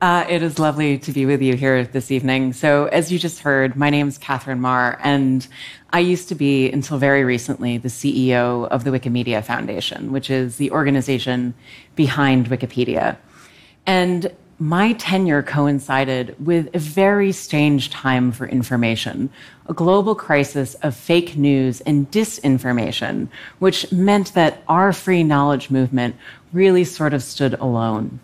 Uh, it is lovely to be with you here this evening. So, as you just heard, my name is Katherine Maher, and I used to be, until very recently, the CEO of the Wikimedia Foundation, which is the organization behind Wikipedia. And my tenure coincided with a very strange time for information, a global crisis of fake news and disinformation, which meant that our free knowledge movement really sort of stood alone.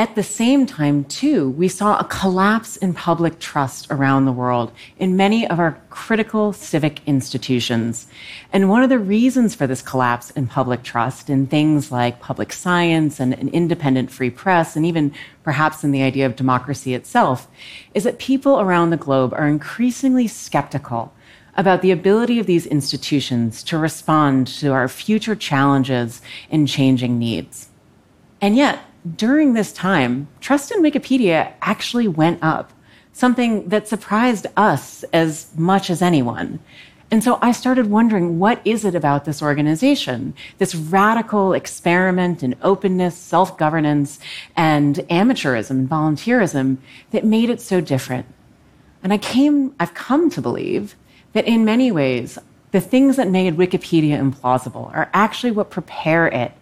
At the same time, too, we saw a collapse in public trust around the world in many of our critical civic institutions. And one of the reasons for this collapse in public trust in things like public science and an independent free press, and even perhaps in the idea of democracy itself, is that people around the globe are increasingly skeptical about the ability of these institutions to respond to our future challenges and changing needs. And yet, during this time, trust in Wikipedia actually went up, something that surprised us as much as anyone. And so I started wondering what is it about this organization, this radical experiment in openness, self governance, and amateurism and volunteerism that made it so different? And I came, I've come to believe that in many ways, the things that made Wikipedia implausible are actually what prepare it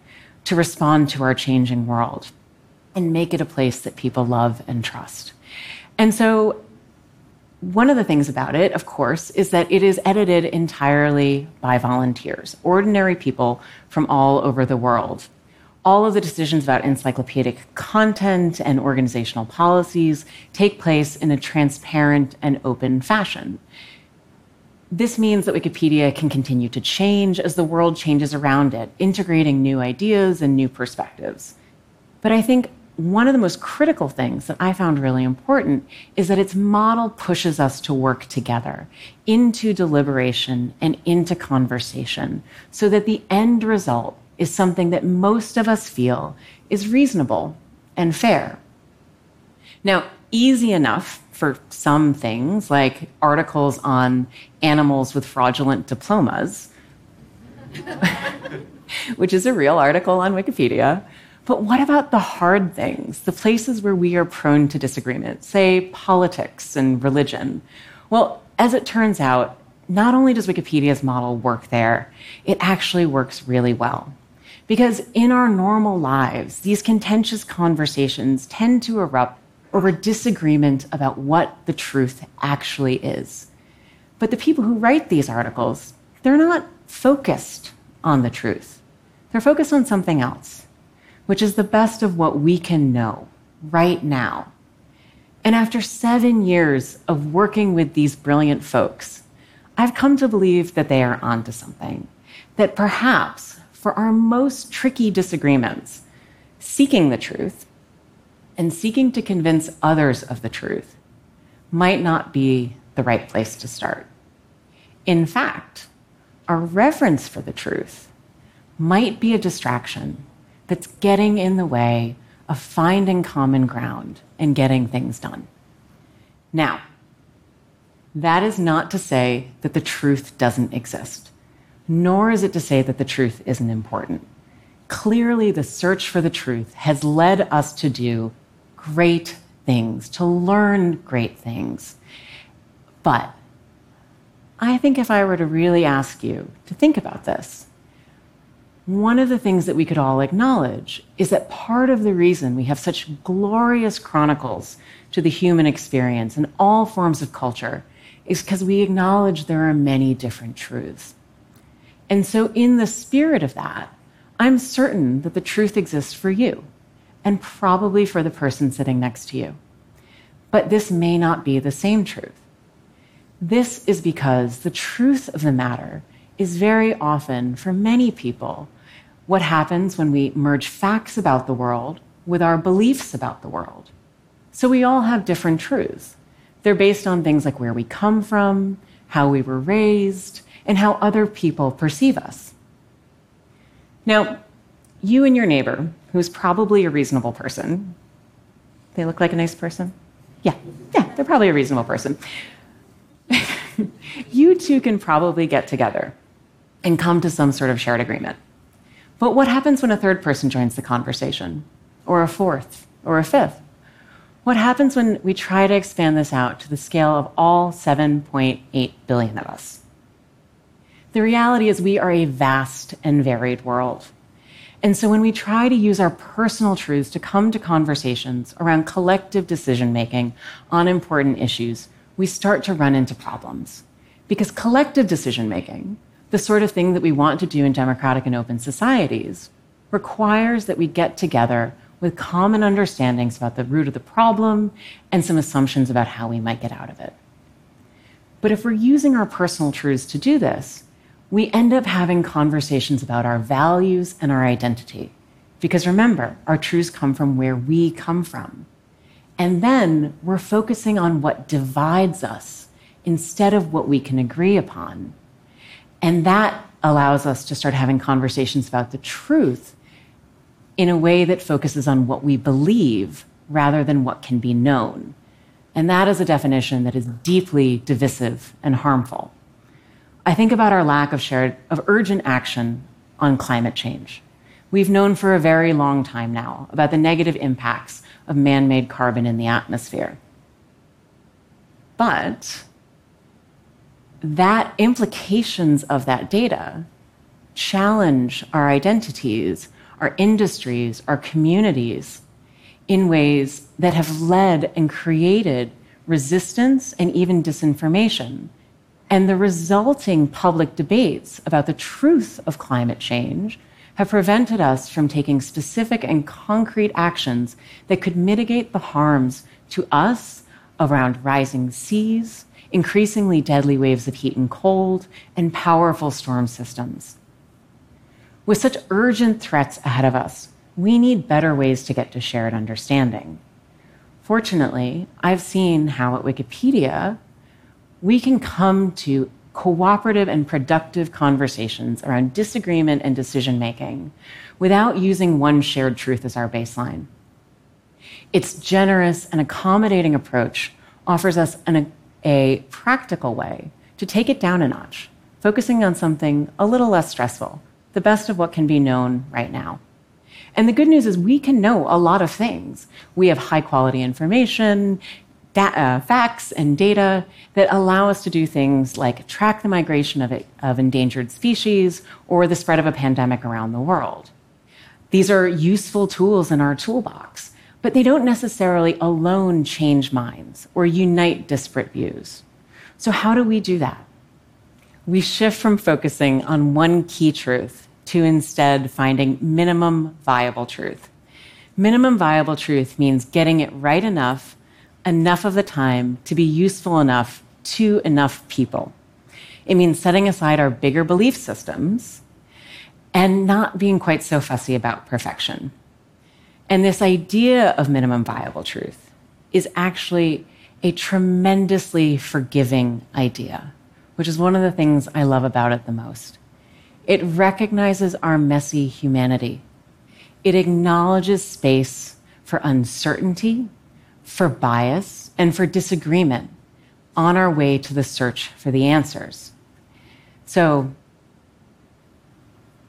to respond to our changing world and make it a place that people love and trust. And so, one of the things about it, of course, is that it is edited entirely by volunteers, ordinary people from all over the world. All of the decisions about encyclopedic content and organizational policies take place in a transparent and open fashion. This means that Wikipedia can continue to change as the world changes around it, integrating new ideas and new perspectives. But I think one of the most critical things that I found really important is that its model pushes us to work together into deliberation and into conversation so that the end result is something that most of us feel is reasonable and fair. Now, easy enough for some things, like articles on animals with fraudulent diplomas, which is a real article on Wikipedia. But what about the hard things, the places where we are prone to disagreement, say politics and religion? Well, as it turns out, not only does Wikipedia's model work there, it actually works really well. Because in our normal lives, these contentious conversations tend to erupt over disagreement about what the truth actually is. But the people who write these articles, they're not focused on the truth. They're focused on something else, which is the best of what we can know right now. And after seven years of working with these brilliant folks, I've come to believe that they are onto something. That perhaps for our most tricky disagreements, seeking the truth and seeking to convince others of the truth might not be the right place to start. In fact, our reverence for the truth might be a distraction that's getting in the way of finding common ground and getting things done. Now, that is not to say that the truth doesn't exist, nor is it to say that the truth isn't important. Clearly, the search for the truth has led us to do great things, to learn great things. But I think if I were to really ask you to think about this, one of the things that we could all acknowledge is that part of the reason we have such glorious chronicles to the human experience in all forms of culture is because we acknowledge there are many different truths. And so, in the spirit of that, I'm certain that the truth exists for you and probably for the person sitting next to you. But this may not be the same truth. This is because the truth of the matter is very often, for many people, what happens when we merge facts about the world with our beliefs about the world. So we all have different truths. They're based on things like where we come from, how we were raised, and how other people perceive us. Now, you and your neighbor, who's probably a reasonable person, they look like a nice person? Yeah, yeah, they're probably a reasonable person. you two can probably get together and come to some sort of shared agreement. But what happens when a third person joins the conversation, or a fourth, or a fifth? What happens when we try to expand this out to the scale of all 7.8 billion of us? The reality is, we are a vast and varied world. And so, when we try to use our personal truths to come to conversations around collective decision making on important issues, we start to run into problems. Because collective decision making, the sort of thing that we want to do in democratic and open societies, requires that we get together with common understandings about the root of the problem and some assumptions about how we might get out of it. But if we're using our personal truths to do this, we end up having conversations about our values and our identity. Because remember, our truths come from where we come from. And then we're focusing on what divides us instead of what we can agree upon. And that allows us to start having conversations about the truth in a way that focuses on what we believe rather than what can be known. And that is a definition that is deeply divisive and harmful. I think about our lack of shared of urgent action on climate change. We've known for a very long time now about the negative impacts of man-made carbon in the atmosphere. But that implications of that data challenge our identities our industries, our communities in ways that have led and created resistance and even disinformation. And the resulting public debates about the truth of climate change have prevented us from taking specific and concrete actions that could mitigate the harms to us around rising seas, increasingly deadly waves of heat and cold, and powerful storm systems. With such urgent threats ahead of us, we need better ways to get to shared understanding. Fortunately, I've seen how at Wikipedia, we can come to cooperative and productive conversations around disagreement and decision making without using one shared truth as our baseline. Its generous and accommodating approach offers us an, a practical way to take it down a notch, focusing on something a little less stressful the best of what can be known right now. And the good news is we can know a lot of things. We have high quality information, uh, facts, and data that allow us to do things like track the migration of, it, of endangered species or the spread of a pandemic around the world. These are useful tools in our toolbox, but they don't necessarily alone change minds or unite disparate views. So, how do we do that? we shift from focusing on one key truth to instead finding minimum viable truth. Minimum viable truth means getting it right enough, enough of the time to be useful enough to enough people. It means setting aside our bigger belief systems and not being quite so fussy about perfection. And this idea of minimum viable truth is actually a tremendously forgiving idea which is one of the things I love about it the most. It recognizes our messy humanity. It acknowledges space for uncertainty, for bias, and for disagreement on our way to the search for the answers. So,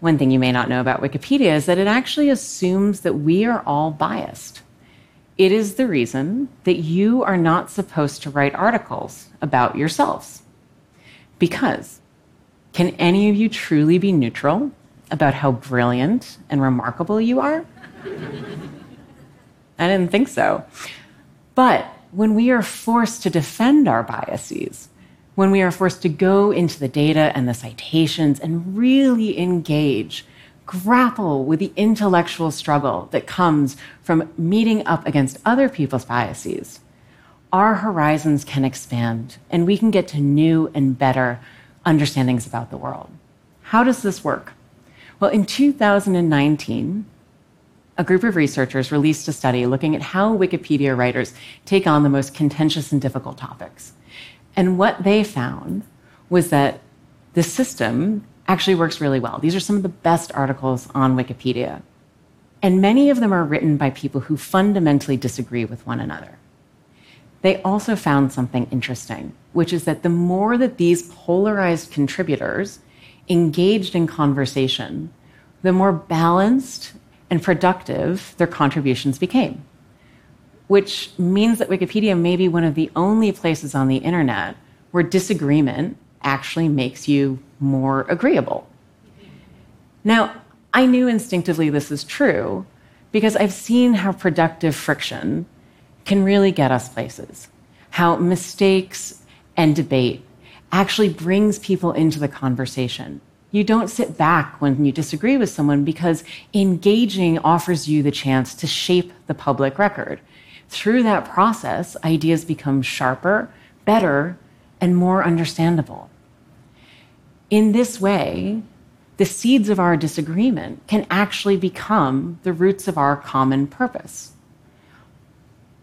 one thing you may not know about Wikipedia is that it actually assumes that we are all biased. It is the reason that you are not supposed to write articles about yourselves. Because can any of you truly be neutral about how brilliant and remarkable you are? I didn't think so. But when we are forced to defend our biases, when we are forced to go into the data and the citations and really engage, grapple with the intellectual struggle that comes from meeting up against other people's biases, our horizons can expand and we can get to new and better understandings about the world. How does this work? Well, in 2019, a group of researchers released a study looking at how Wikipedia writers take on the most contentious and difficult topics. And what they found was that the system actually works really well. These are some of the best articles on Wikipedia. And many of them are written by people who fundamentally disagree with one another they also found something interesting, which is that the more that these polarized contributors engaged in conversation, the more balanced and productive their contributions became. Which means that Wikipedia may be one of the only places on the internet where disagreement actually makes you more agreeable. Now, I knew instinctively this is true because I've seen how productive friction can really get us places, how mistakes and debate actually brings people into the conversation. You don't sit back when you disagree with someone because engaging offers you the chance to shape the public record. Through that process, ideas become sharper, better, and more understandable. In this way, the seeds of our disagreement can actually become the roots of our common purpose.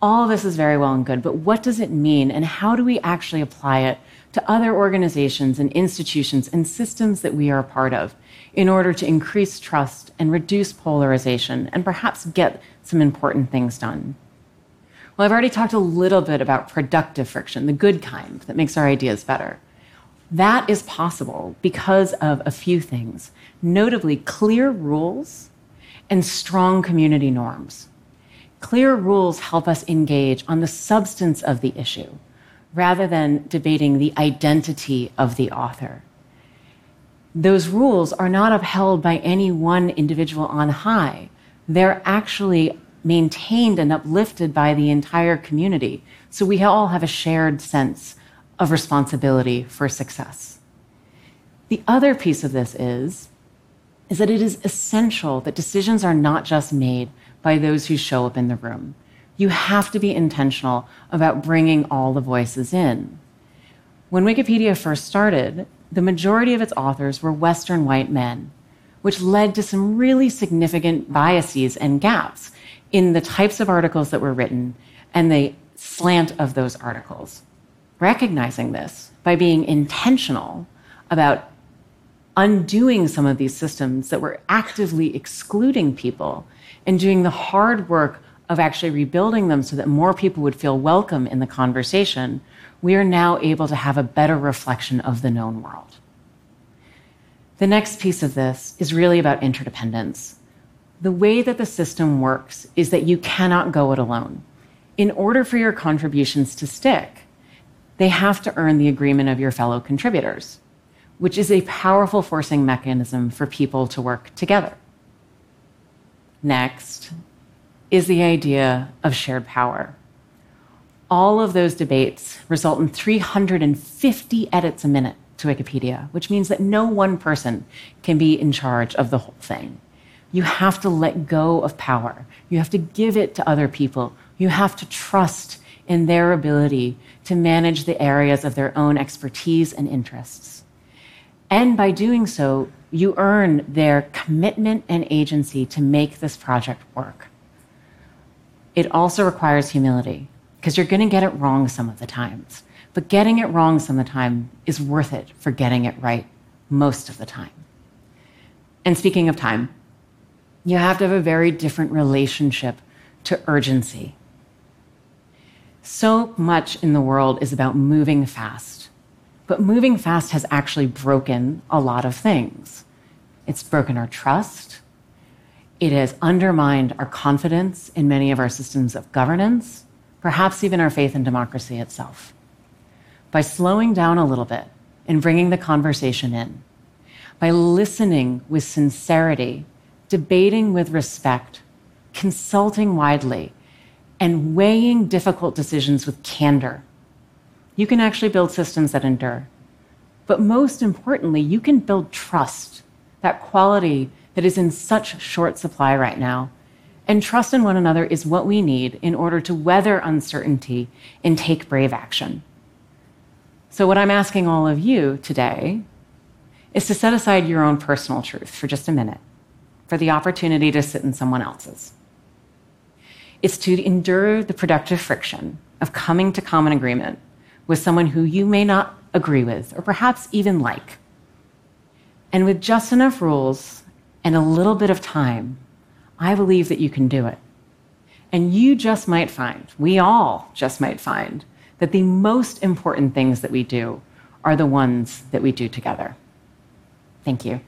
All this is very well and good, but what does it mean and how do we actually apply it to other organizations and institutions and systems that we are a part of in order to increase trust and reduce polarization and perhaps get some important things done? Well, I've already talked a little bit about productive friction, the good kind that makes our ideas better. That is possible because of a few things, notably clear rules and strong community norms. Clear rules help us engage on the substance of the issue rather than debating the identity of the author. Those rules are not upheld by any one individual on high. They're actually maintained and uplifted by the entire community. So we all have a shared sense of responsibility for success. The other piece of this is, is that it is essential that decisions are not just made by those who show up in the room. You have to be intentional about bringing all the voices in. When Wikipedia first started, the majority of its authors were Western white men, which led to some really significant biases and gaps in the types of articles that were written and the slant of those articles. Recognizing this by being intentional about undoing some of these systems that were actively excluding people and doing the hard work of actually rebuilding them so that more people would feel welcome in the conversation, we are now able to have a better reflection of the known world. The next piece of this is really about interdependence the way that the system works is that you cannot go it alone. In order for your contributions to stick, they have to earn the agreement of your fellow contributors, which is a powerful forcing mechanism for people to work together. Next is the idea of shared power. All of those debates result in 350 edits a minute to Wikipedia, which means that no one person can be in charge of the whole thing. You have to let go of power. You have to give it to other people. You have to trust in their ability to manage the areas of their own expertise and interests. And by doing so, you earn their commitment and agency to make this project work. It also requires humility because you're going to get it wrong some of the times. But getting it wrong some of the time is worth it for getting it right most of the time. And speaking of time, you have to have a very different relationship to urgency. So much in the world is about moving fast, but moving fast has actually broken a lot of things. It's broken our trust. It has undermined our confidence in many of our systems of governance, perhaps even our faith in democracy itself. By slowing down a little bit and bringing the conversation in, by listening with sincerity debating with respect, consulting widely, and weighing difficult decisions with candor. You can actually build systems that endure. But most importantly, you can build trust, that quality that is in such short supply right now. And trust in one another is what we need in order to weather uncertainty and take brave action. So, what I'm asking all of you today is to set aside your own personal truth for just a minute for the opportunity to sit in someone else's. It's to endure the productive friction of coming to common agreement with someone who you may not agree with or perhaps even like. And with just enough rules and a little bit of time, I believe that you can do it. And you just might find, we all just might find, that the most important things that we do are the ones that we do together. Thank you.